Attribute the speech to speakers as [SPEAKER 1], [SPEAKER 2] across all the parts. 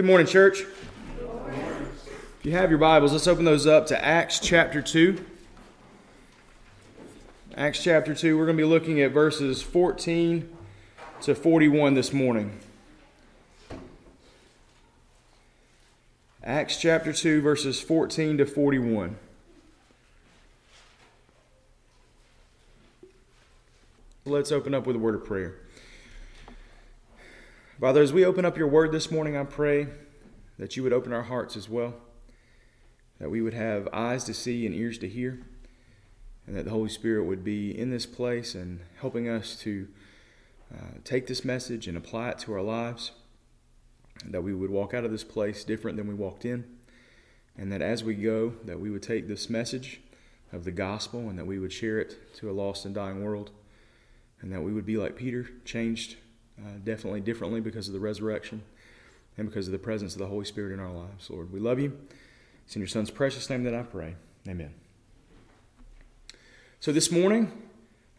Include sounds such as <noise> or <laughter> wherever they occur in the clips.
[SPEAKER 1] Good morning, church. If you have your Bibles, let's open those up to Acts chapter 2. Acts chapter 2, we're going to be looking at verses 14 to 41 this morning. Acts chapter 2, verses 14 to 41. Let's open up with a word of prayer. Father, as we open up your word this morning, I pray that you would open our hearts as well, that we would have eyes to see and ears to hear, and that the Holy Spirit would be in this place and helping us to uh, take this message and apply it to our lives, that we would walk out of this place different than we walked in, and that as we go, that we would take this message of the gospel and that we would share it to a lost and dying world, and that we would be like Peter, changed uh, definitely differently because of the resurrection and because of the presence of the Holy Spirit in our lives. Lord, we love you. It's in your Son's precious name that I pray. Amen. So this morning,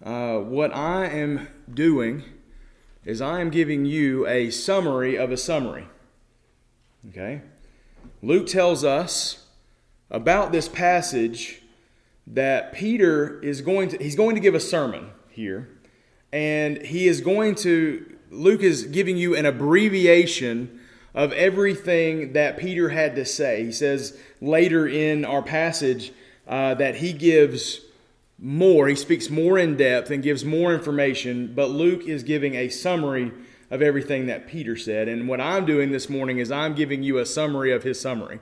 [SPEAKER 1] uh, what I am doing is I am giving you a summary of a summary. Okay? Luke tells us about this passage that Peter is going to he's going to give a sermon here and he is going to Luke is giving you an abbreviation of everything that Peter had to say. He says later in our passage uh, that he gives more, he speaks more in depth and gives more information, but Luke is giving a summary of everything that Peter said. And what I'm doing this morning is I'm giving you a summary of his summary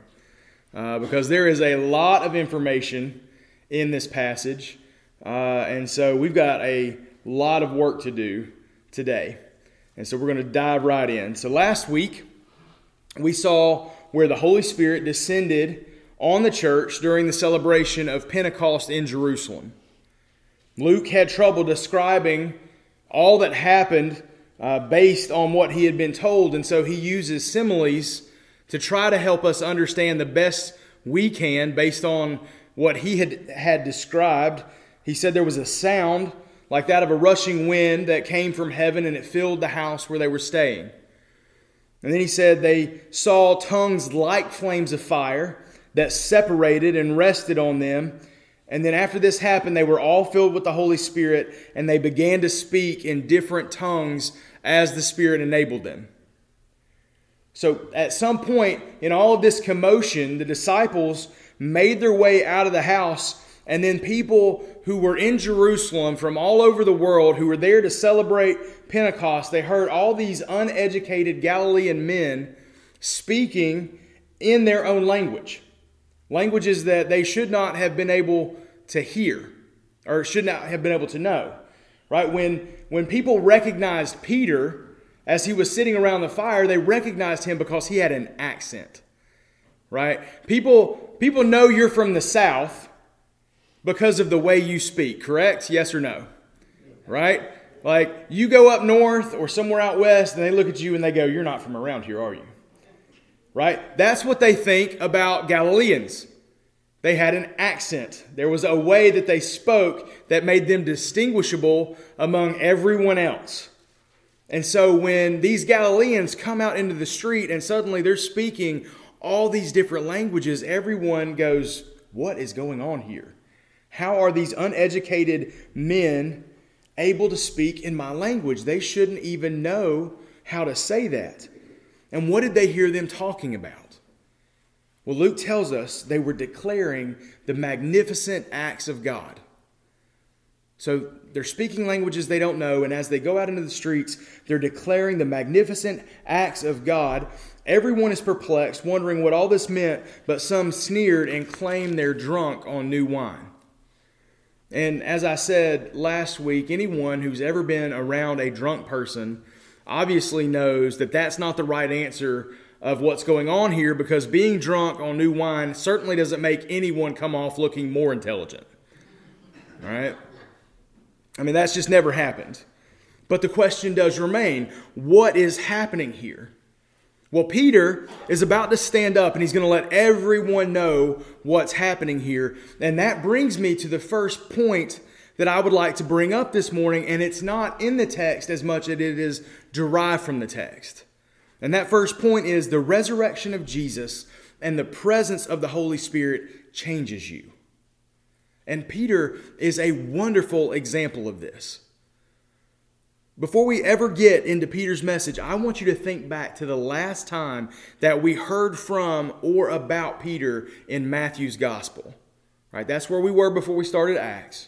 [SPEAKER 1] uh, because there is a lot of information in this passage. Uh, and so we've got a lot of work to do today. And so we're going to dive right in. So last week, we saw where the Holy Spirit descended on the church during the celebration of Pentecost in Jerusalem. Luke had trouble describing all that happened uh, based on what he had been told, and so he uses similes to try to help us understand the best we can based on what he had, had described. He said there was a sound like that of a rushing wind that came from heaven and it filled the house where they were staying. And then he said they saw tongues like flames of fire that separated and rested on them. And then after this happened, they were all filled with the Holy Spirit and they began to speak in different tongues as the Spirit enabled them. So at some point in all of this commotion, the disciples made their way out of the house and then people who were in Jerusalem from all over the world who were there to celebrate Pentecost, they heard all these uneducated Galilean men speaking in their own language. Languages that they should not have been able to hear or should not have been able to know. Right? When, when people recognized Peter as he was sitting around the fire, they recognized him because he had an accent. Right? People, people know you're from the South because of the way you speak, correct? Yes or no? Right? Like you go up north or somewhere out west and they look at you and they go, You're not from around here, are you? Right? That's what they think about Galileans. They had an accent. There was a way that they spoke that made them distinguishable among everyone else. And so when these Galileans come out into the street and suddenly they're speaking all these different languages, everyone goes, What is going on here? How are these uneducated men able to speak in my language? They shouldn't even know how to say that. And what did they hear them talking about? Well, Luke tells us they were declaring the magnificent acts of God. So they're speaking languages they don't know, and as they go out into the streets, they're declaring the magnificent acts of God. Everyone is perplexed, wondering what all this meant, but some sneered and claimed they're drunk on new wine. And as I said last week, anyone who's ever been around a drunk person obviously knows that that's not the right answer of what's going on here because being drunk on new wine certainly doesn't make anyone come off looking more intelligent. All right? I mean, that's just never happened. But the question does remain what is happening here? Well, Peter is about to stand up and he's going to let everyone know what's happening here. And that brings me to the first point that I would like to bring up this morning. And it's not in the text as much as it is derived from the text. And that first point is the resurrection of Jesus and the presence of the Holy Spirit changes you. And Peter is a wonderful example of this. Before we ever get into Peter's message, I want you to think back to the last time that we heard from or about Peter in Matthew's gospel. Right? That's where we were before we started Acts.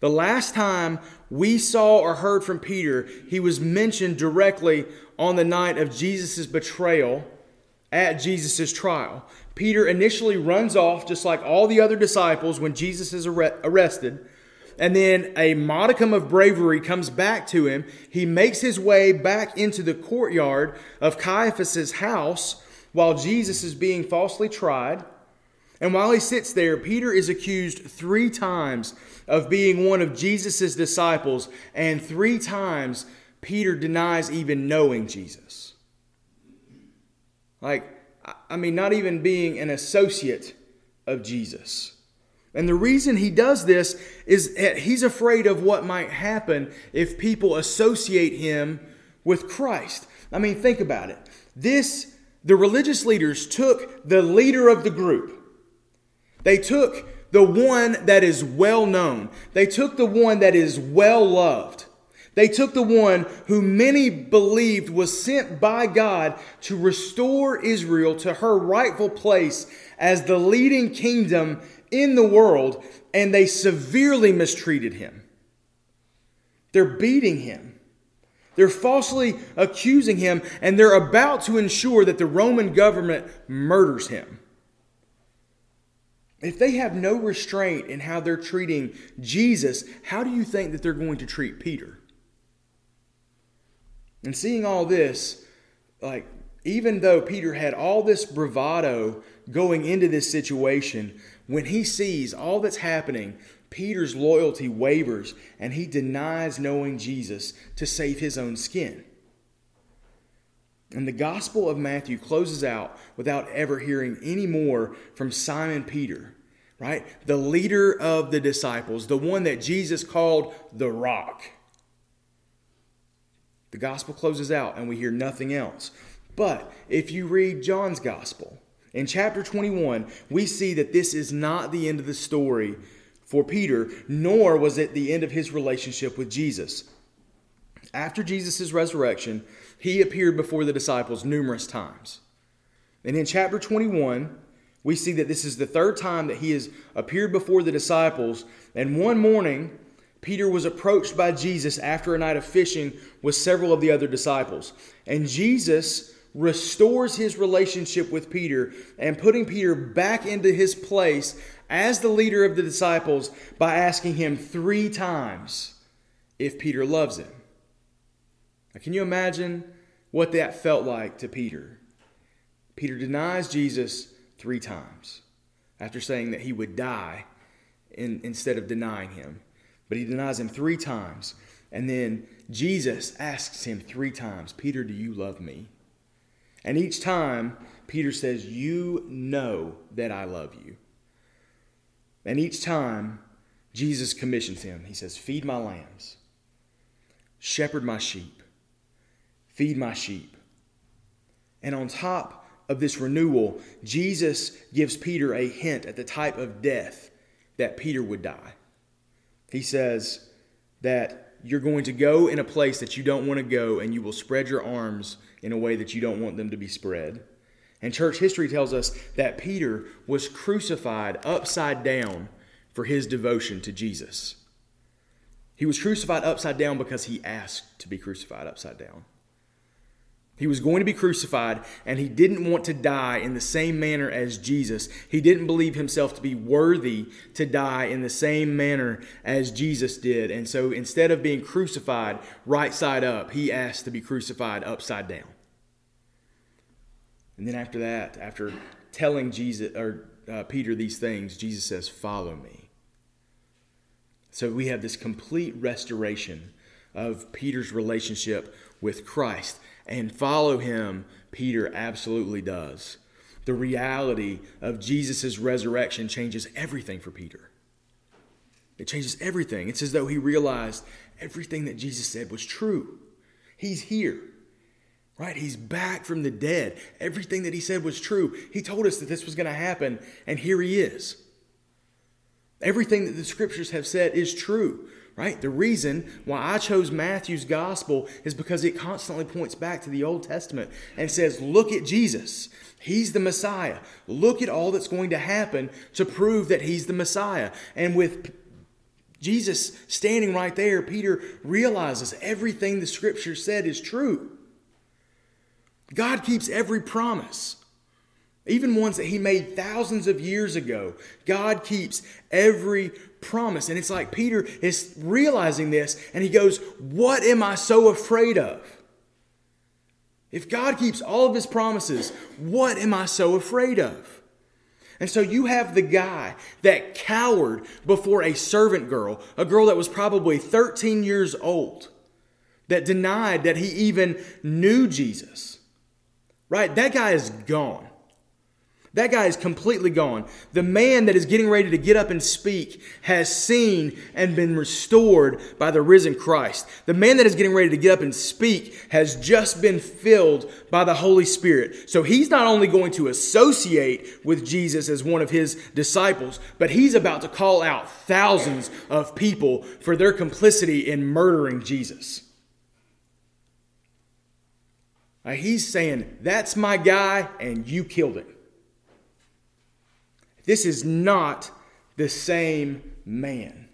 [SPEAKER 1] The last time we saw or heard from Peter, he was mentioned directly on the night of Jesus' betrayal at Jesus' trial. Peter initially runs off just like all the other disciples when Jesus is arrested. And then a modicum of bravery comes back to him. He makes his way back into the courtyard of Caiaphas' house while Jesus is being falsely tried. And while he sits there, Peter is accused three times of being one of Jesus' disciples, and three times Peter denies even knowing Jesus. Like, I mean, not even being an associate of Jesus. And the reason he does this is that he's afraid of what might happen if people associate him with Christ. I mean, think about it. This, the religious leaders took the leader of the group. They took the one that is well known. They took the one that is well loved. They took the one who many believed was sent by God to restore Israel to her rightful place as the leading kingdom in the world, and they severely mistreated him. They're beating him. They're falsely accusing him, and they're about to ensure that the Roman government murders him. If they have no restraint in how they're treating Jesus, how do you think that they're going to treat Peter? And seeing all this, like, even though Peter had all this bravado going into this situation, when he sees all that's happening, Peter's loyalty wavers and he denies knowing Jesus to save his own skin. And the Gospel of Matthew closes out without ever hearing any more from Simon Peter, right? The leader of the disciples, the one that Jesus called the rock. The gospel closes out and we hear nothing else. But if you read John's gospel, in chapter 21, we see that this is not the end of the story for Peter, nor was it the end of his relationship with Jesus. After Jesus' resurrection, he appeared before the disciples numerous times. And in chapter 21, we see that this is the third time that he has appeared before the disciples. And one morning, Peter was approached by Jesus after a night of fishing with several of the other disciples. And Jesus restores his relationship with Peter and putting Peter back into his place as the leader of the disciples by asking him three times if Peter loves him. Now, can you imagine what that felt like to Peter? Peter denies Jesus three times after saying that he would die in, instead of denying him but he denies him three times. And then Jesus asks him three times, Peter, do you love me? And each time, Peter says, You know that I love you. And each time, Jesus commissions him. He says, Feed my lambs, shepherd my sheep, feed my sheep. And on top of this renewal, Jesus gives Peter a hint at the type of death that Peter would die. He says that you're going to go in a place that you don't want to go, and you will spread your arms in a way that you don't want them to be spread. And church history tells us that Peter was crucified upside down for his devotion to Jesus. He was crucified upside down because he asked to be crucified upside down. He was going to be crucified, and he didn't want to die in the same manner as Jesus. He didn't believe himself to be worthy to die in the same manner as Jesus did. And so instead of being crucified right side up, he asked to be crucified upside down. And then after that, after telling Jesus or uh, Peter these things, Jesus says, "Follow me." So we have this complete restoration of Peter's relationship with Christ and follow him, Peter absolutely does. The reality of Jesus' resurrection changes everything for Peter. It changes everything. It's as though he realized everything that Jesus said was true. He's here. Right? He's back from the dead. Everything that he said was true. He told us that this was going to happen, and here he is. Everything that the scriptures have said is true, right? The reason why I chose Matthew's gospel is because it constantly points back to the Old Testament and says, Look at Jesus. He's the Messiah. Look at all that's going to happen to prove that he's the Messiah. And with Jesus standing right there, Peter realizes everything the scripture said is true. God keeps every promise. Even ones that he made thousands of years ago. God keeps every promise. And it's like Peter is realizing this and he goes, What am I so afraid of? If God keeps all of his promises, what am I so afraid of? And so you have the guy that cowered before a servant girl, a girl that was probably 13 years old, that denied that he even knew Jesus. Right? That guy is gone. That guy is completely gone. The man that is getting ready to get up and speak has seen and been restored by the risen Christ. The man that is getting ready to get up and speak has just been filled by the Holy Spirit. So he's not only going to associate with Jesus as one of his disciples, but he's about to call out thousands of people for their complicity in murdering Jesus. Now he's saying, That's my guy, and you killed him. This is not the same man.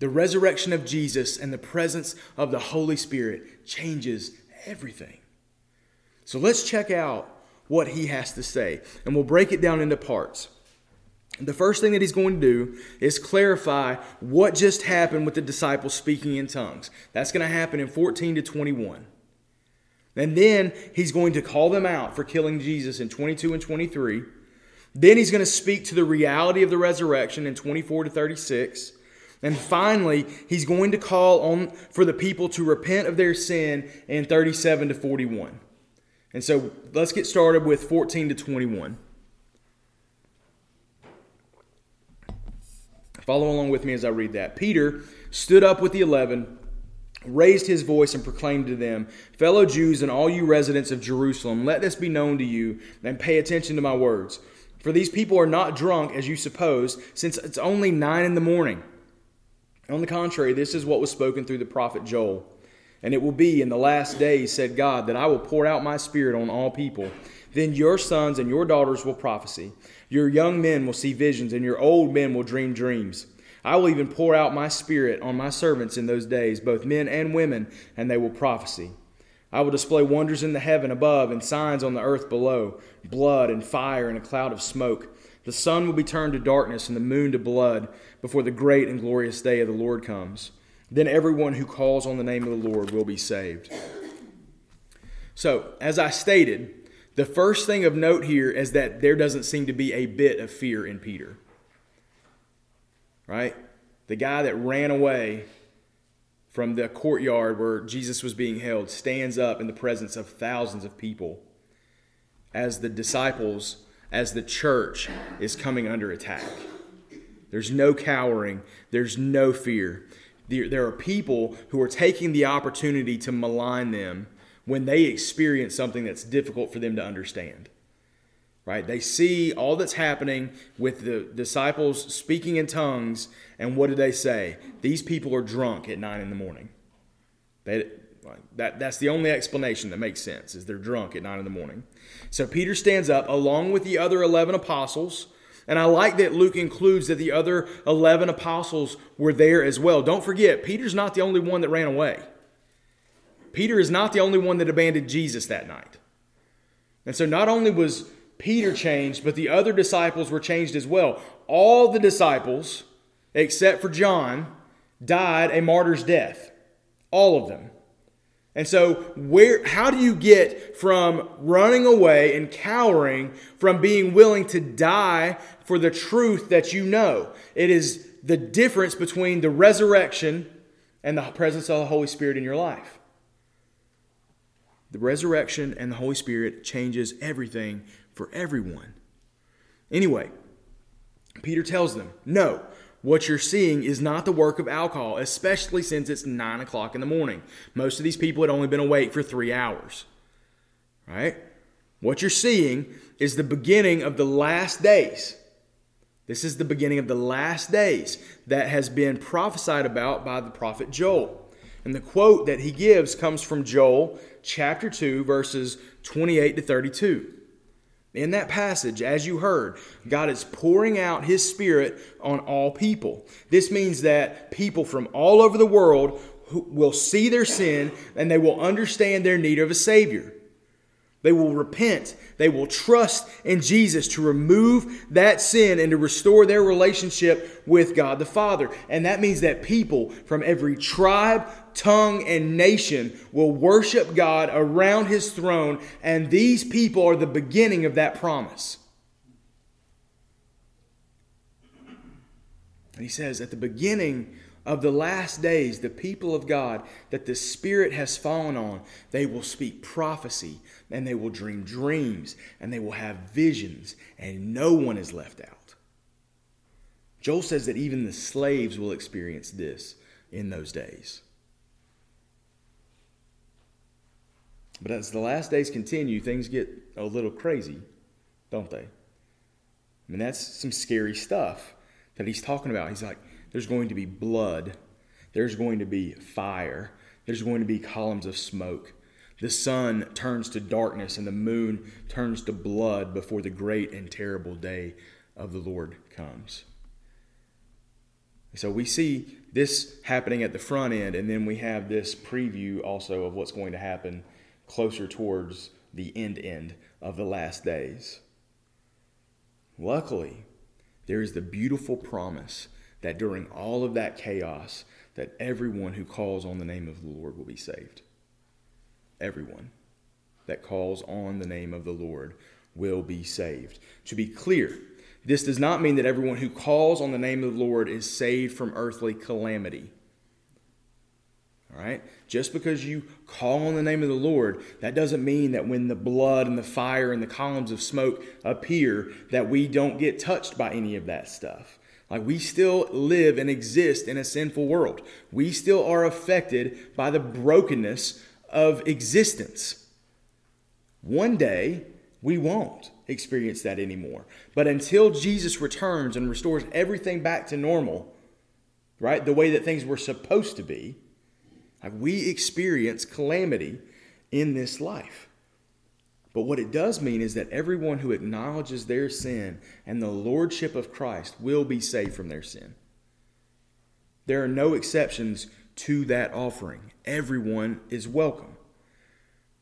[SPEAKER 1] The resurrection of Jesus and the presence of the Holy Spirit changes everything. So let's check out what he has to say, and we'll break it down into parts. The first thing that he's going to do is clarify what just happened with the disciples speaking in tongues. That's going to happen in 14 to 21. And then he's going to call them out for killing Jesus in 22 and 23. Then he's going to speak to the reality of the resurrection in 24 to 36. And finally, he's going to call on for the people to repent of their sin in 37 to 41. And so let's get started with 14 to 21. Follow along with me as I read that. Peter stood up with the eleven, raised his voice, and proclaimed to them, Fellow Jews and all you residents of Jerusalem, let this be known to you, and pay attention to my words. For these people are not drunk, as you suppose, since it's only nine in the morning. On the contrary, this is what was spoken through the prophet Joel. And it will be in the last days, said God, that I will pour out my spirit on all people. Then your sons and your daughters will prophesy. Your young men will see visions, and your old men will dream dreams. I will even pour out my spirit on my servants in those days, both men and women, and they will prophesy. I will display wonders in the heaven above and signs on the earth below blood and fire and a cloud of smoke. The sun will be turned to darkness and the moon to blood before the great and glorious day of the Lord comes. Then everyone who calls on the name of the Lord will be saved. So, as I stated, the first thing of note here is that there doesn't seem to be a bit of fear in Peter. Right? The guy that ran away from the courtyard where Jesus was being held stands up in the presence of thousands of people as the disciples, as the church is coming under attack. There's no cowering, there's no fear. There are people who are taking the opportunity to malign them when they experience something that's difficult for them to understand right? They see all that's happening with the disciples speaking in tongues, and what do they say? These people are drunk at nine in the morning. They, that, that's the only explanation that makes sense, is they're drunk at nine in the morning. So Peter stands up along with the other 11 apostles. And I like that Luke includes that the other 11 apostles were there as well. Don't forget, Peter's not the only one that ran away. Peter is not the only one that abandoned Jesus that night. And so not only was Peter changed, but the other disciples were changed as well. All the disciples, except for John, died a martyr's death. All of them. And so, where, how do you get from running away and cowering from being willing to die for the truth that you know? It is the difference between the resurrection and the presence of the Holy Spirit in your life. The resurrection and the Holy Spirit changes everything for everyone. Anyway, Peter tells them, No, what you're seeing is not the work of alcohol, especially since it's 9 o'clock in the morning. Most of these people had only been awake for three hours. Right? What you're seeing is the beginning of the last days. This is the beginning of the last days that has been prophesied about by the prophet Joel. And the quote that he gives comes from Joel chapter 2, verses 28 to 32. In that passage, as you heard, God is pouring out his spirit on all people. This means that people from all over the world will see their sin and they will understand their need of a Savior. They will repent. They will trust in Jesus to remove that sin and to restore their relationship with God the Father. And that means that people from every tribe, tongue, and nation will worship God around his throne. And these people are the beginning of that promise. And he says, at the beginning of the last days, the people of God that the Spirit has fallen on, they will speak prophecy and they will dream dreams and they will have visions, and no one is left out. Joel says that even the slaves will experience this in those days. But as the last days continue, things get a little crazy, don't they? I mean, that's some scary stuff that he's talking about. He's like, there's going to be blood, there's going to be fire, there's going to be columns of smoke. The sun turns to darkness and the moon turns to blood before the great and terrible day of the Lord comes. So we see this happening at the front end, and then we have this preview also of what's going to happen closer towards the end end of the last days. Luckily, there is the beautiful promise that during all of that chaos, that everyone who calls on the name of the Lord will be saved. Everyone that calls on the name of the Lord will be saved. To be clear, this does not mean that everyone who calls on the name of the Lord is saved from earthly calamity. All right? Just because you call on the name of the Lord, that doesn't mean that when the blood and the fire and the columns of smoke appear, that we don't get touched by any of that stuff. Like we still live and exist in a sinful world. We still are affected by the brokenness of existence. One day, we won't experience that anymore. But until Jesus returns and restores everything back to normal, right, the way that things were supposed to be, like we experience calamity in this life. But what it does mean is that everyone who acknowledges their sin and the lordship of Christ will be saved from their sin. There are no exceptions to that offering. Everyone is welcome.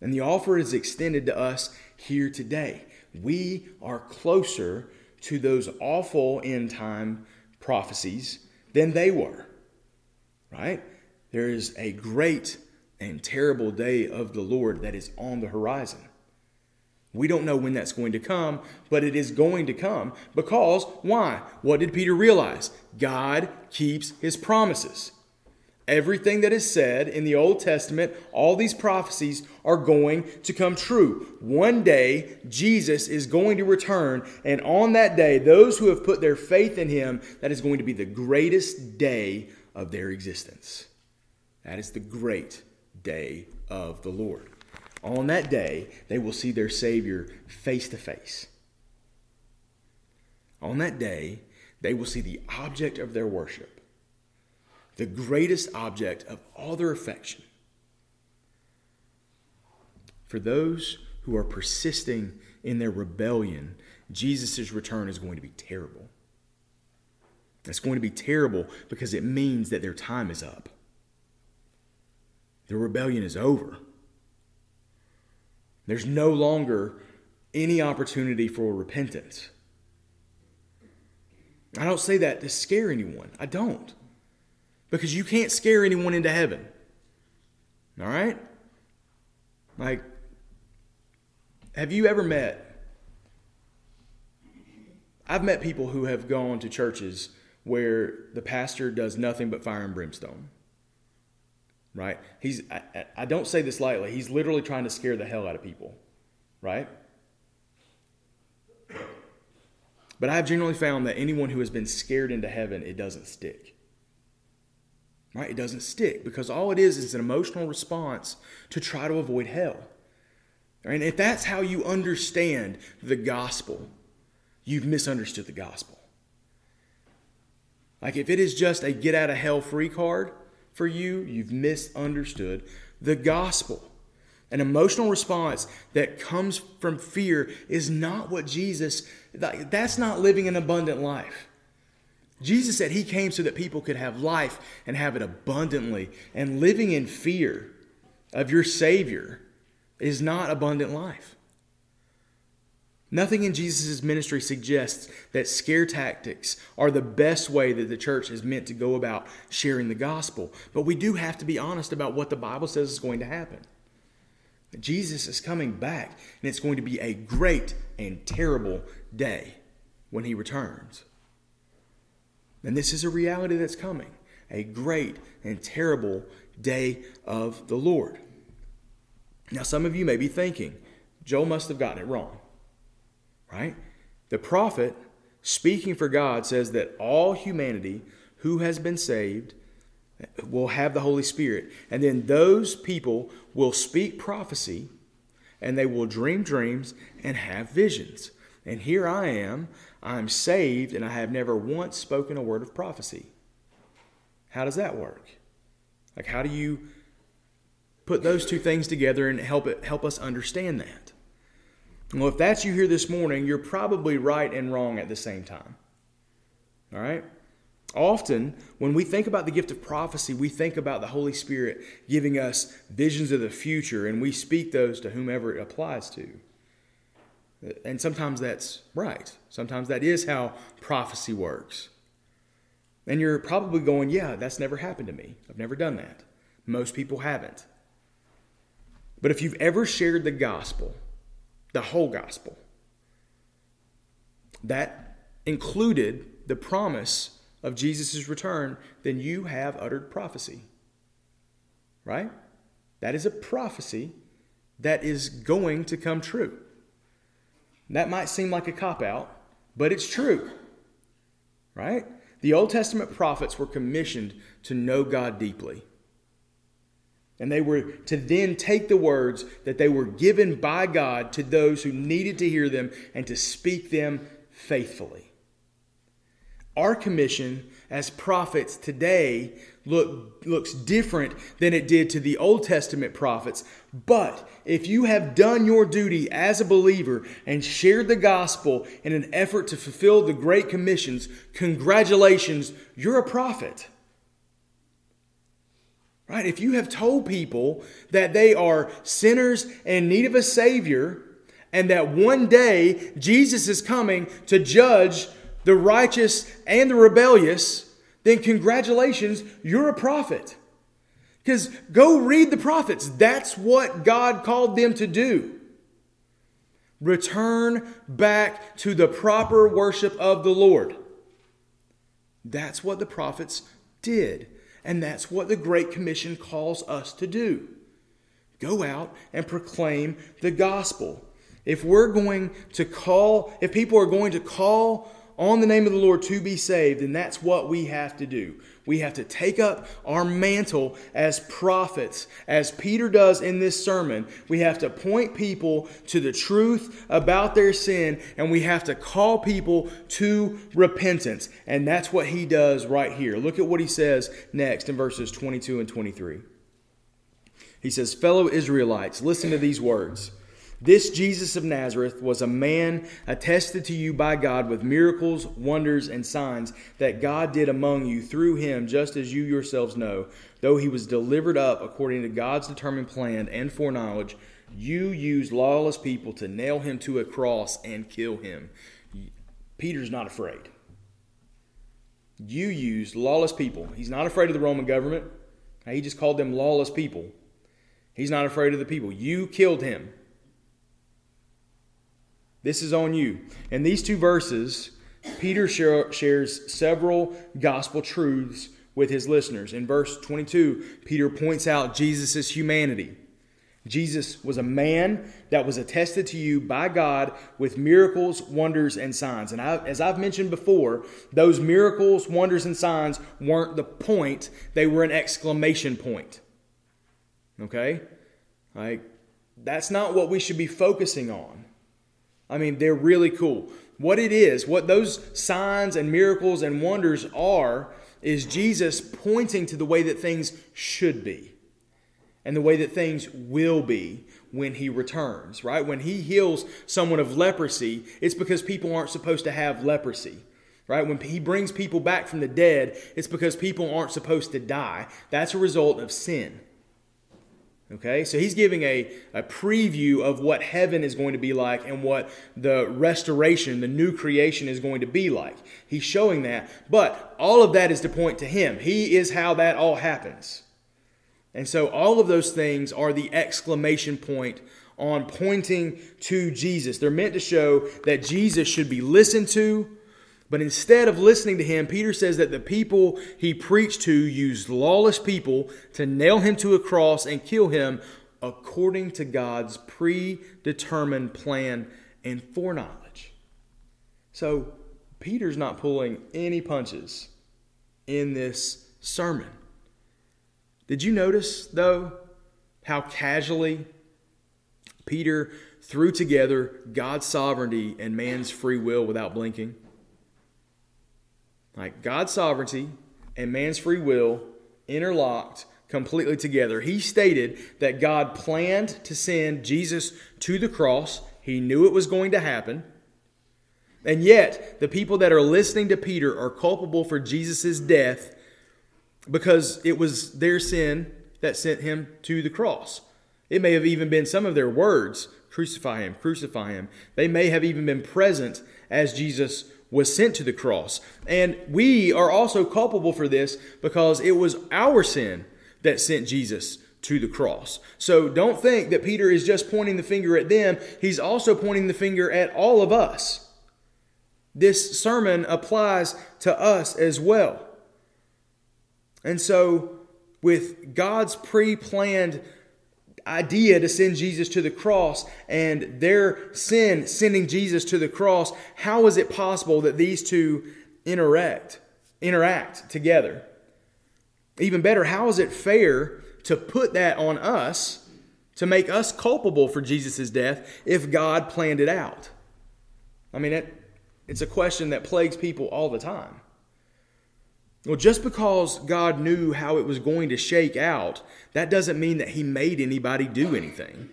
[SPEAKER 1] And the offer is extended to us here today. We are closer to those awful end time prophecies than they were. Right? There is a great and terrible day of the Lord that is on the horizon. We don't know when that's going to come, but it is going to come because why? What did Peter realize? God keeps his promises. Everything that is said in the Old Testament, all these prophecies are going to come true. One day, Jesus is going to return, and on that day, those who have put their faith in him, that is going to be the greatest day of their existence. That is the great day of the Lord. On that day, they will see their Savior face to face. On that day, they will see the object of their worship, the greatest object of all their affection. For those who are persisting in their rebellion, Jesus' return is going to be terrible. It's going to be terrible because it means that their time is up. Their rebellion is over. There's no longer any opportunity for repentance. I don't say that to scare anyone. I don't. Because you can't scare anyone into heaven. All right? Like, have you ever met? I've met people who have gone to churches where the pastor does nothing but fire and brimstone right? He's I, I don't say this lightly. He's literally trying to scare the hell out of people, right? But I've generally found that anyone who has been scared into heaven, it doesn't stick. Right? It doesn't stick because all it is is an emotional response to try to avoid hell. And if that's how you understand the gospel, you've misunderstood the gospel. Like if it is just a get out of hell free card for you, you've misunderstood the gospel. An emotional response that comes from fear is not what Jesus, that's not living an abundant life. Jesus said he came so that people could have life and have it abundantly. And living in fear of your Savior is not abundant life. Nothing in Jesus' ministry suggests that scare tactics are the best way that the church is meant to go about sharing the gospel. But we do have to be honest about what the Bible says is going to happen. Jesus is coming back, and it's going to be a great and terrible day when he returns. And this is a reality that's coming a great and terrible day of the Lord. Now, some of you may be thinking, Joel must have gotten it wrong, right? The prophet, speaking for God, says that all humanity who has been saved will have the Holy Spirit. And then those people will speak prophecy and they will dream dreams and have visions. And here I am, I'm saved, and I have never once spoken a word of prophecy. How does that work? Like, how do you put those two things together and help it help us understand that? Well, if that's you here this morning, you're probably right and wrong at the same time. All right? Often, when we think about the gift of prophecy, we think about the Holy Spirit giving us visions of the future, and we speak those to whomever it applies to. And sometimes that's right. Sometimes that is how prophecy works. And you're probably going, yeah, that's never happened to me. I've never done that. Most people haven't. But if you've ever shared the gospel, the whole gospel, that included the promise of Jesus' return, then you have uttered prophecy. Right? That is a prophecy that is going to come true. That might seem like a cop out, but it's true. Right? The Old Testament prophets were commissioned to know God deeply. And they were to then take the words that they were given by God to those who needed to hear them and to speak them faithfully. Our commission as prophets today look, looks different than it did to the Old Testament prophets. But if you have done your duty as a believer and shared the gospel in an effort to fulfill the Great Commissions, congratulations, you're a prophet. Right? If you have told people that they are sinners in need of a Savior, and that one day Jesus is coming to judge the righteous and the rebellious, then congratulations, you're a prophet. Because go read the prophets. That's what God called them to do. Return back to the proper worship of the Lord. That's what the prophets did. And that's what the Great Commission calls us to do. Go out and proclaim the gospel. If we're going to call, if people are going to call on the name of the Lord to be saved, then that's what we have to do. We have to take up our mantle as prophets, as Peter does in this sermon. We have to point people to the truth about their sin, and we have to call people to repentance. And that's what he does right here. Look at what he says next in verses 22 and 23. He says, Fellow Israelites, listen to these words. This Jesus of Nazareth was a man attested to you by God with miracles, wonders, and signs that God did among you through him, just as you yourselves know. Though he was delivered up according to God's determined plan and foreknowledge, you used lawless people to nail him to a cross and kill him. Peter's not afraid. You used lawless people. He's not afraid of the Roman government. He just called them lawless people. He's not afraid of the people. You killed him. This is on you. In these two verses, Peter shares several gospel truths with his listeners. In verse 22, Peter points out Jesus' humanity. Jesus was a man that was attested to you by God with miracles, wonders, and signs. And I, as I've mentioned before, those miracles, wonders, and signs weren't the point, they were an exclamation point. Okay? Like, that's not what we should be focusing on. I mean, they're really cool. What it is, what those signs and miracles and wonders are, is Jesus pointing to the way that things should be and the way that things will be when he returns, right? When he heals someone of leprosy, it's because people aren't supposed to have leprosy, right? When he brings people back from the dead, it's because people aren't supposed to die. That's a result of sin. Okay, so he's giving a, a preview of what heaven is going to be like and what the restoration, the new creation is going to be like. He's showing that, but all of that is to point to him. He is how that all happens. And so all of those things are the exclamation point on pointing to Jesus. They're meant to show that Jesus should be listened to, but instead of listening to him, Peter says that the people he preached to used lawless people to nail him to a cross and kill him according to God's predetermined plan and foreknowledge. So, Peter's not pulling any punches in this sermon. Did you notice, though, how casually Peter threw together God's sovereignty and man's free will without blinking? Like God's sovereignty and man's free will interlocked completely together. He stated that God planned to send Jesus to the cross, he knew it was going to happen. And yet, the people that are listening to Peter are culpable for Jesus' death because it was their sin that sent him to the cross. It may have even been some of their words crucify him, crucify him. They may have even been present as Jesus was sent to the cross. And we are also culpable for this because it was our sin that sent Jesus to the cross. So don't think that Peter is just pointing the finger at them, he's also pointing the finger at all of us. This sermon applies to us as well. And so, with God's pre planned idea to send Jesus to the cross and their sin sending Jesus to the cross, how is it possible that these two interact interact together? Even better, how is it fair to put that on us to make us culpable for Jesus' death if God planned it out? I mean, it, it's a question that plagues people all the time. Well, just because God knew how it was going to shake out, that doesn't mean that he made anybody do anything.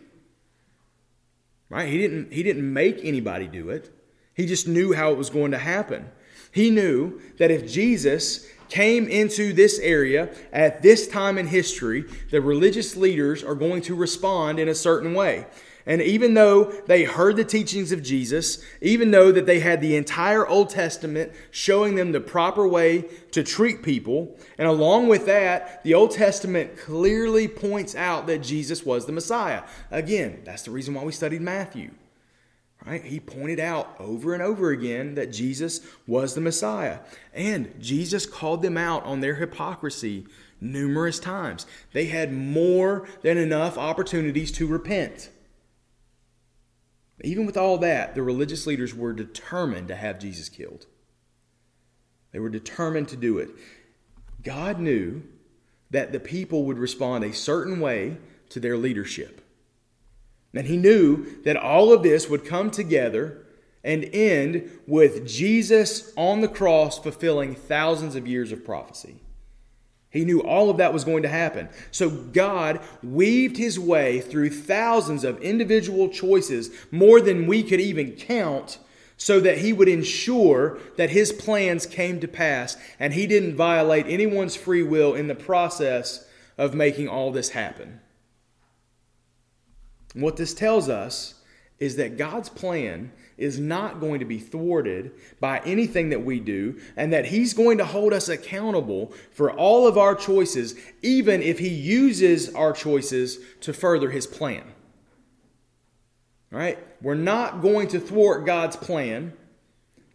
[SPEAKER 1] Right? He didn't he didn't make anybody do it. He just knew how it was going to happen. He knew that if Jesus came into this area at this time in history, the religious leaders are going to respond in a certain way. And even though they heard the teachings of Jesus, even though that they had the entire Old Testament showing them the proper way to treat people, and along with that, the Old Testament clearly points out that Jesus was the Messiah. Again, that's the reason why we studied Matthew. Right? He pointed out over and over again that Jesus was the Messiah. And Jesus called them out on their hypocrisy numerous times. They had more than enough opportunities to repent. Even with all that, the religious leaders were determined to have Jesus killed. They were determined to do it. God knew that the people would respond a certain way to their leadership. And he knew that all of this would come together and end with Jesus on the cross fulfilling thousands of years of prophecy. He knew all of that was going to happen. So God weaved his way through thousands of individual choices, more than we could even count, so that he would ensure that his plans came to pass and he didn't violate anyone's free will in the process of making all this happen. what this tells us is that God's plan is not going to be thwarted by anything that we do, and that He's going to hold us accountable for all of our choices, even if He uses our choices to further His plan. All right? We're not going to thwart God's plan.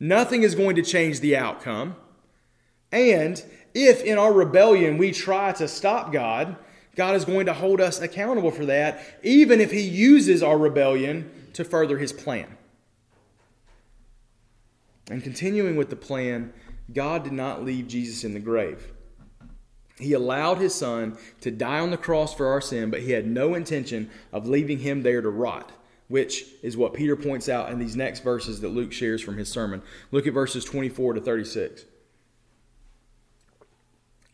[SPEAKER 1] Nothing is going to change the outcome. And if in our rebellion we try to stop God, God is going to hold us accountable for that, even if He uses our rebellion to further His plan. And continuing with the plan, God did not leave Jesus in the grave. He allowed his son to die on the cross for our sin, but he had no intention of leaving him there to rot, which is what Peter points out in these next verses that Luke shares from his sermon. Look at verses 24 to 36.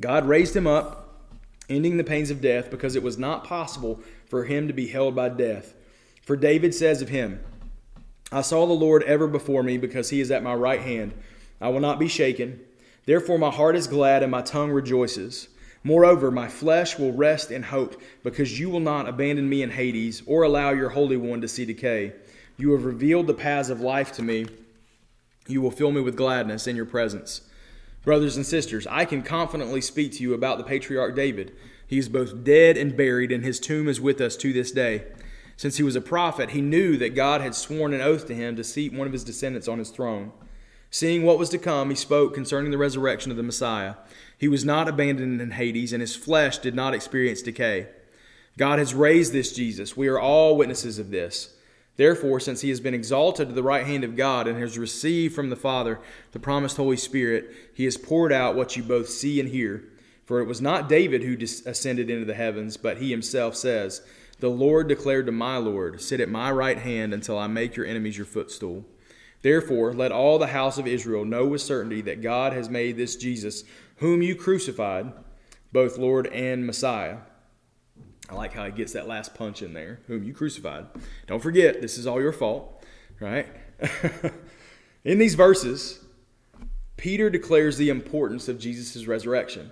[SPEAKER 1] God raised him up, ending the pains of death, because it was not possible for him to be held by death. For David says of him, I saw the Lord ever before me, because he is at my right hand. I will not be shaken. Therefore, my heart is glad and my tongue rejoices. Moreover, my flesh will rest in hope, because you will not abandon me in Hades or allow your Holy One to see decay. You have revealed the paths of life to me. You will fill me with gladness in your presence. Brothers and sisters, I can confidently speak to you about the patriarch David. He is both dead and buried, and his tomb is with us to this day. Since he was a prophet, he knew that God had sworn an oath to him to seat one of his descendants on his throne. Seeing what was to come, he spoke concerning the resurrection of the Messiah. He was not abandoned in Hades, and his flesh did not experience decay. God has raised this Jesus. We are all witnesses of this. Therefore, since he has been exalted to the right hand of God and has received from the Father the promised Holy Spirit, he has poured out what you both see and hear. For it was not David who ascended into the heavens, but he himself says, The Lord declared to my Lord, Sit at my right hand until I make your enemies your footstool. Therefore, let all the house of Israel know with certainty that God has made this Jesus, whom you crucified, both Lord and Messiah. I like how he gets that last punch in there, whom you crucified. Don't forget, this is all your fault, right? <laughs> in these verses, Peter declares the importance of Jesus' resurrection.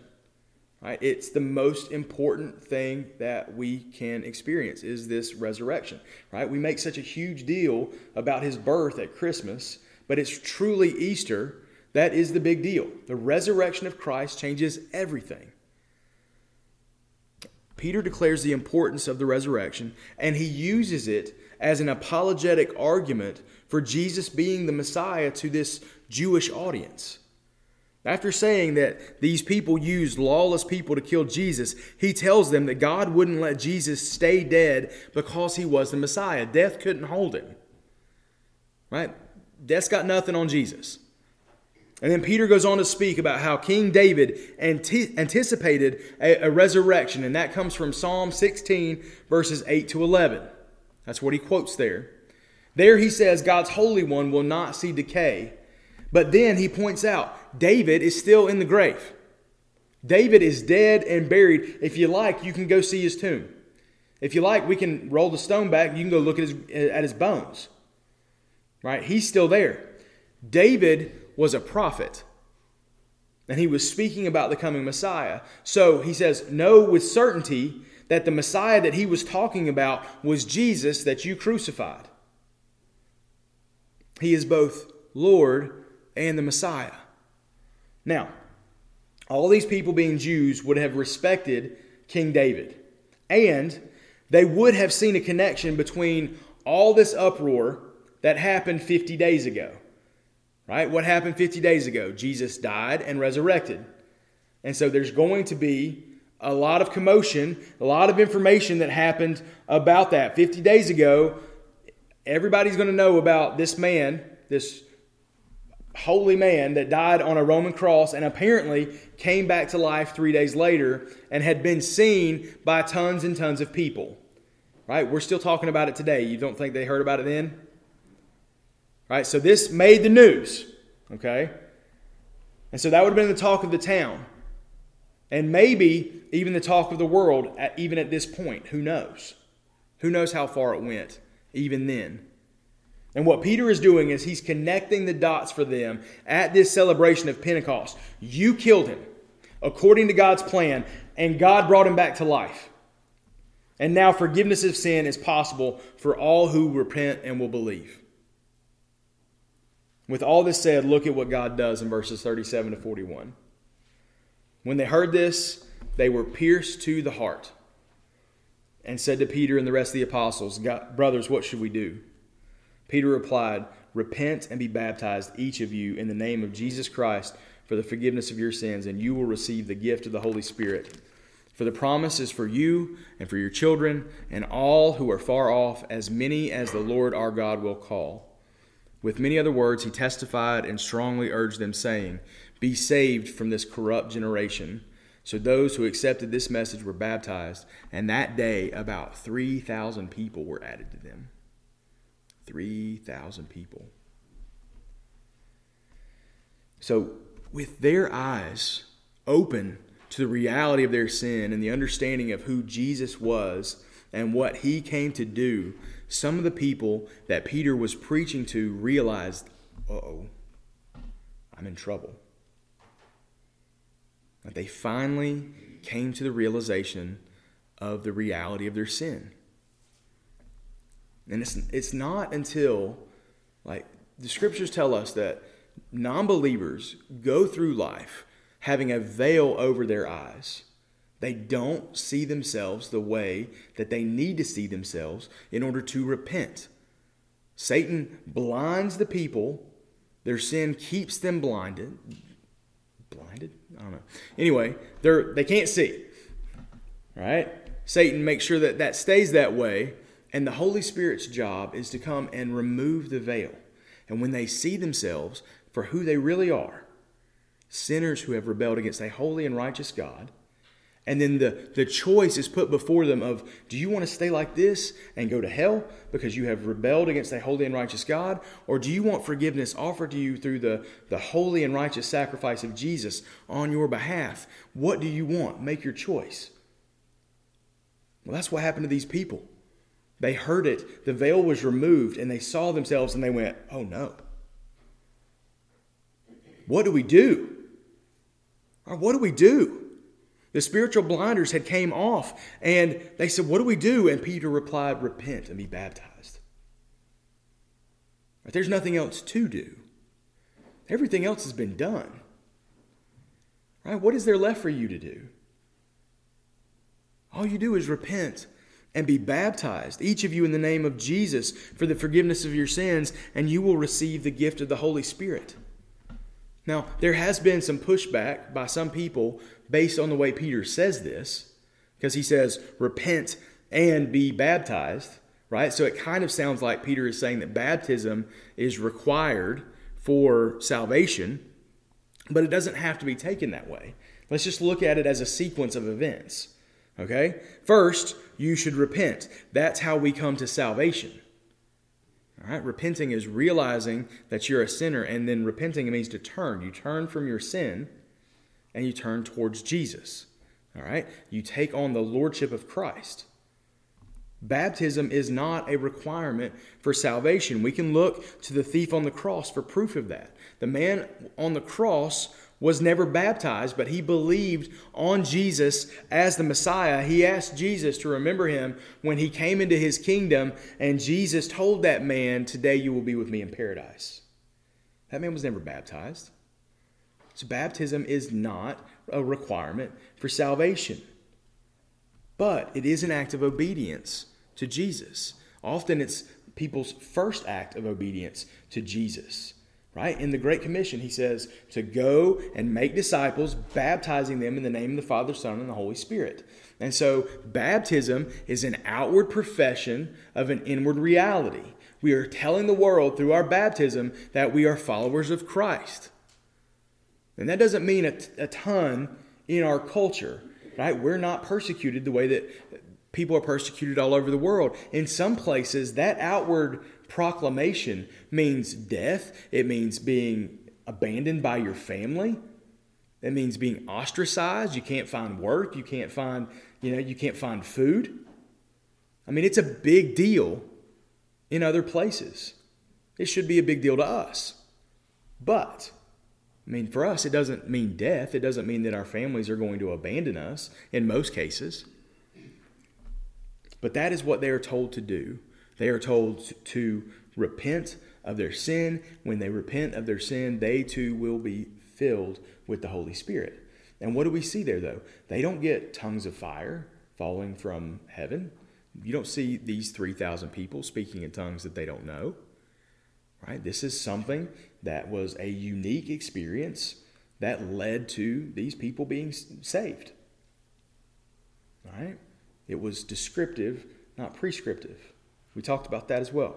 [SPEAKER 1] Right? It's the most important thing that we can experience is this resurrection. Right? We make such a huge deal about his birth at Christmas, but it's truly Easter that is the big deal. The resurrection of Christ changes everything. Peter declares the importance of the resurrection, and he uses it as an apologetic argument for Jesus being the Messiah to this Jewish audience. After saying that these people used lawless people to kill Jesus, he tells them that God wouldn't let Jesus stay dead because he was the Messiah. Death couldn't hold him. Right? Death's got nothing on Jesus. And then Peter goes on to speak about how King David anticipated a, a resurrection, and that comes from Psalm 16, verses 8 to 11. That's what he quotes there. There he says, God's Holy One will not see decay. But then he points out David is still in the grave. David is dead and buried. If you like, you can go see his tomb. If you like, we can roll the stone back. You can go look at his, at his bones. Right? He's still there. David was a prophet, and he was speaking about the coming Messiah. So he says, Know with certainty that the Messiah that he was talking about was Jesus that you crucified. He is both Lord and the Messiah. Now, all these people being Jews would have respected King David, and they would have seen a connection between all this uproar that happened 50 days ago. Right? What happened 50 days ago? Jesus died and resurrected. And so there's going to be a lot of commotion, a lot of information that happened about that. 50 days ago, everybody's going to know about this man, this holy man that died on a Roman cross and apparently came back to life three days later and had been seen by tons and tons of people. Right? We're still talking about it today. You don't think they heard about it then? Right? So this made the news. Okay? And so that would have been the talk of the town. And maybe even the talk of the world, at, even at this point. Who knows? Who knows how far it went, even then? And what Peter is doing is he's connecting the dots for them at this celebration of Pentecost. You killed him according to God's plan, and God brought him back to life. And now forgiveness of sin is possible for all who repent and will believe. With all this said, look at what God does in verses 37 to 41. When they heard this, they were pierced to the heart and said to Peter and the rest of the apostles, Brothers, what should we do? Peter replied, Repent and be baptized, each of you, in the name of Jesus Christ for the forgiveness of your sins, and you will receive the gift of the Holy Spirit. For the promise is for you and for your children and all who are far off, as many as the Lord our God will call. With many other words, he testified and strongly urged them, saying, Be saved from this corrupt generation. So those who accepted this message were baptized, and that day about 3,000 people were added to them. 3,000 people. So, with their eyes open to the reality of their sin and the understanding of who Jesus was and what he came to do, some of the people that Peter was preaching to realized, oh, I'm in trouble. They finally came to the realization of the reality of their sin. And it's, it's not until, like, the scriptures tell us that non believers go through life having a veil over their eyes. They don't see themselves the way that they need to see themselves in order to repent. Satan blinds the people, their sin keeps them blinded. Blinded? I don't know. Anyway, they're, they can't see. Right? Satan makes sure that that stays that way, and the Holy Spirit's job is to come and remove the veil. And when they see themselves for who they really are, sinners who have rebelled against a holy and righteous God, and then the, the choice is put before them of do you want to stay like this and go to hell because you have rebelled against a holy and righteous God? Or do you want forgiveness offered to you through the, the holy and righteous sacrifice of Jesus on your behalf? What do you want? Make your choice. Well, that's what happened to these people. They heard it, the veil was removed, and they saw themselves and they went, oh no. What do we do? Or what do we do? The spiritual blinders had came off and they said, What do we do? And Peter replied, Repent and be baptized. But there's nothing else to do. Everything else has been done. Right? What is there left for you to do? All you do is repent and be baptized, each of you in the name of Jesus, for the forgiveness of your sins, and you will receive the gift of the Holy Spirit. Now, there has been some pushback by some people based on the way Peter says this, because he says, repent and be baptized, right? So it kind of sounds like Peter is saying that baptism is required for salvation, but it doesn't have to be taken that way. Let's just look at it as a sequence of events. Okay? First, you should repent. That's how we come to salvation. All right? Repenting is realizing that you're a sinner, and then repenting means to turn. You turn from your sin and you turn towards Jesus. All right? You take on the lordship of Christ. Baptism is not a requirement for salvation. We can look to the thief on the cross for proof of that. The man on the cross was never baptized, but he believed on Jesus as the Messiah. He asked Jesus to remember him when he came into his kingdom, and Jesus told that man, Today you will be with me in paradise. That man was never baptized. So, baptism is not a requirement for salvation, but it is an act of obedience to Jesus. Often it's people's first act of obedience to Jesus. Right? In the Great Commission, he says to go and make disciples, baptizing them in the name of the Father, Son, and the Holy Spirit. And so, baptism is an outward profession of an inward reality. We are telling the world through our baptism that we are followers of Christ. And that doesn't mean a, t- a ton in our culture, right? We're not persecuted the way that people are persecuted all over the world. In some places, that outward proclamation means death, it means being abandoned by your family. It means being ostracized. You can't find work. You can't find, you know, you can't find food. I mean, it's a big deal in other places. It should be a big deal to us. But I mean, for us, it doesn't mean death. It doesn't mean that our families are going to abandon us in most cases. But that is what they are told to do. They are told to repent of their sin. When they repent of their sin, they too will be filled with the Holy Spirit. And what do we see there, though? They don't get tongues of fire falling from heaven. You don't see these 3,000 people speaking in tongues that they don't know. Right? This is something that was a unique experience that led to these people being saved. Right? It was descriptive, not prescriptive. We talked about that as well.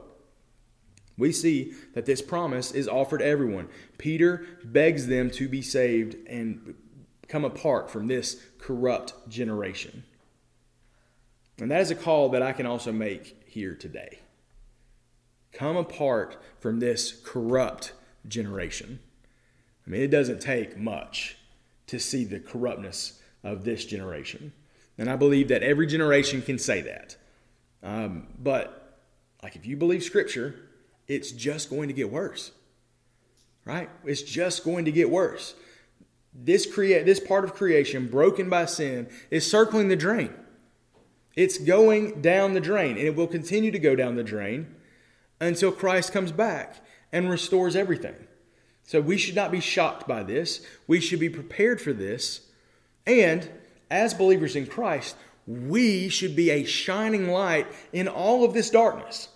[SPEAKER 1] We see that this promise is offered everyone. Peter begs them to be saved and come apart from this corrupt generation. And that is a call that I can also make here today. Come apart from this corrupt generation. I mean, it doesn't take much to see the corruptness of this generation. And I believe that every generation can say that. Um, but, like, if you believe Scripture, it's just going to get worse. Right? It's just going to get worse. This, create this part of creation, broken by sin, is circling the drain. It's going down the drain, and it will continue to go down the drain until Christ comes back and restores everything. So we should not be shocked by this. We should be prepared for this. And as believers in Christ, we should be a shining light in all of this darkness.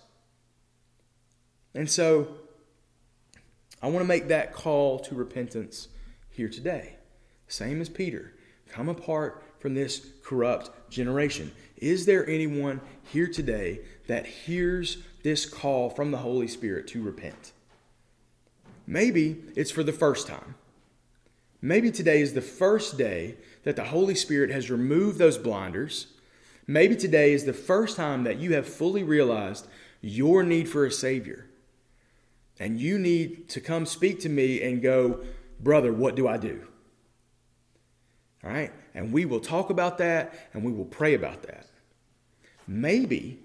[SPEAKER 1] And so I want to make that call to repentance here today. Same as Peter. Come apart from this corrupt generation. Is there anyone here today that hears this call from the Holy Spirit to repent? Maybe it's for the first time. Maybe today is the first day that the Holy Spirit has removed those blinders. Maybe today is the first time that you have fully realized your need for a Savior. And you need to come speak to me and go, Brother, what do I do? All right? And we will talk about that and we will pray about that. Maybe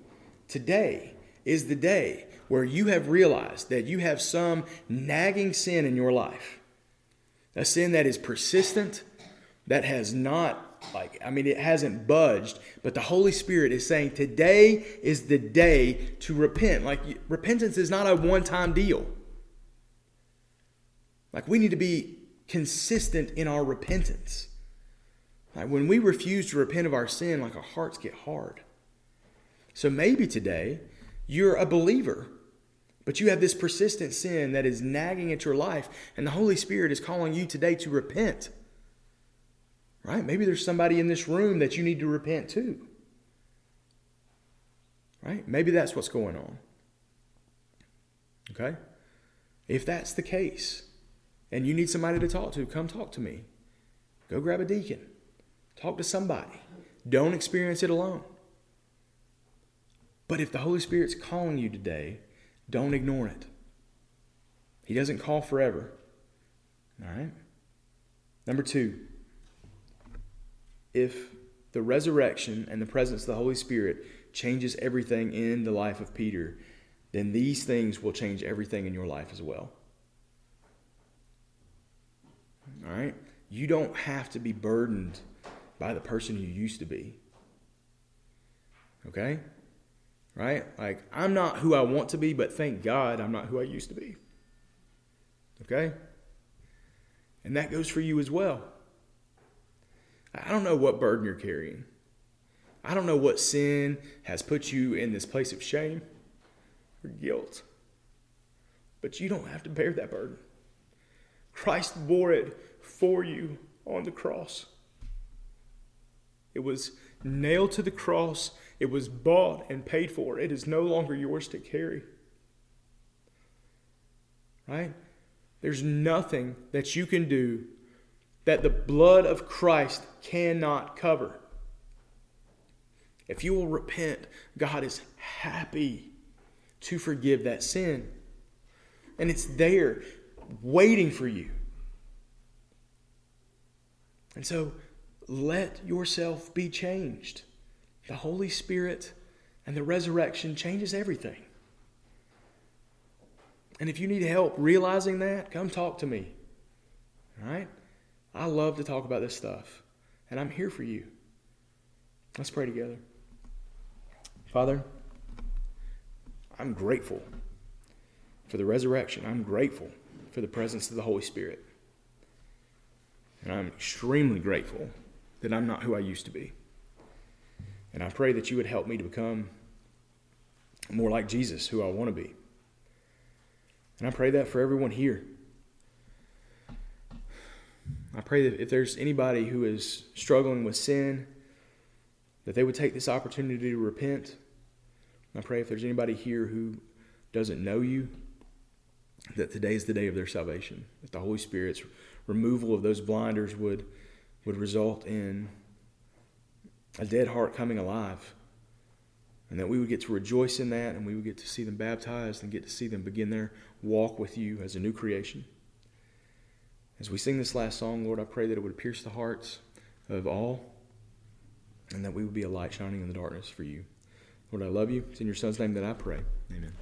[SPEAKER 1] today is the day where you have realized that you have some nagging sin in your life, a sin that is persistent, that has not like i mean it hasn't budged but the holy spirit is saying today is the day to repent. Like repentance is not a one-time deal. Like we need to be consistent in our repentance. Like when we refuse to repent of our sin like our hearts get hard. So maybe today you're a believer, but you have this persistent sin that is nagging at your life, and the Holy Spirit is calling you today to repent. Right? Maybe there's somebody in this room that you need to repent to. Right? Maybe that's what's going on. Okay? If that's the case, and you need somebody to talk to, come talk to me. Go grab a deacon. Talk to somebody. Don't experience it alone. But if the Holy Spirit's calling you today, don't ignore it. He doesn't call forever. All right? Number two, if the resurrection and the presence of the Holy Spirit changes everything in the life of Peter, then these things will change everything in your life as well. All right? You don't have to be burdened by the person you used to be. Okay? right? Like, I'm not who I want to be, but thank God I'm not who I used to be. Okay? And that goes for you as well. I don't know what burden you're carrying. I don't know what sin has put you in this place of shame or guilt. But you don't have to bear that burden. Christ bore it for you on the cross. It was nailed to the cross it was bought and paid for. It is no longer yours to carry. Right? There's nothing that you can do that the blood of Christ cannot cover. If you will repent, God is happy to forgive that sin. And it's there waiting for you. And so let yourself be changed. The Holy Spirit and the resurrection changes everything. And if you need help realizing that, come talk to me. All right? I love to talk about this stuff, and I'm here for you. Let's pray together. Father, I'm grateful for the resurrection. I'm grateful for the presence of the Holy Spirit. And I'm extremely grateful that I'm not who I used to be. And I pray that you would help me to become more like Jesus, who I want to be. And I pray that for everyone here. I pray that if there's anybody who is struggling with sin, that they would take this opportunity to repent. I pray if there's anybody here who doesn't know you, that today is the day of their salvation. That the Holy Spirit's removal of those blinders would, would result in a dead heart coming alive. And that we would get to rejoice in that and we would get to see them baptized and get to see them begin their walk with you as a new creation. As we sing this last song, Lord, I pray that it would pierce the hearts of all and that we would be a light shining in the darkness for you. Lord, I love you. It's in your Son's name that I pray. Amen.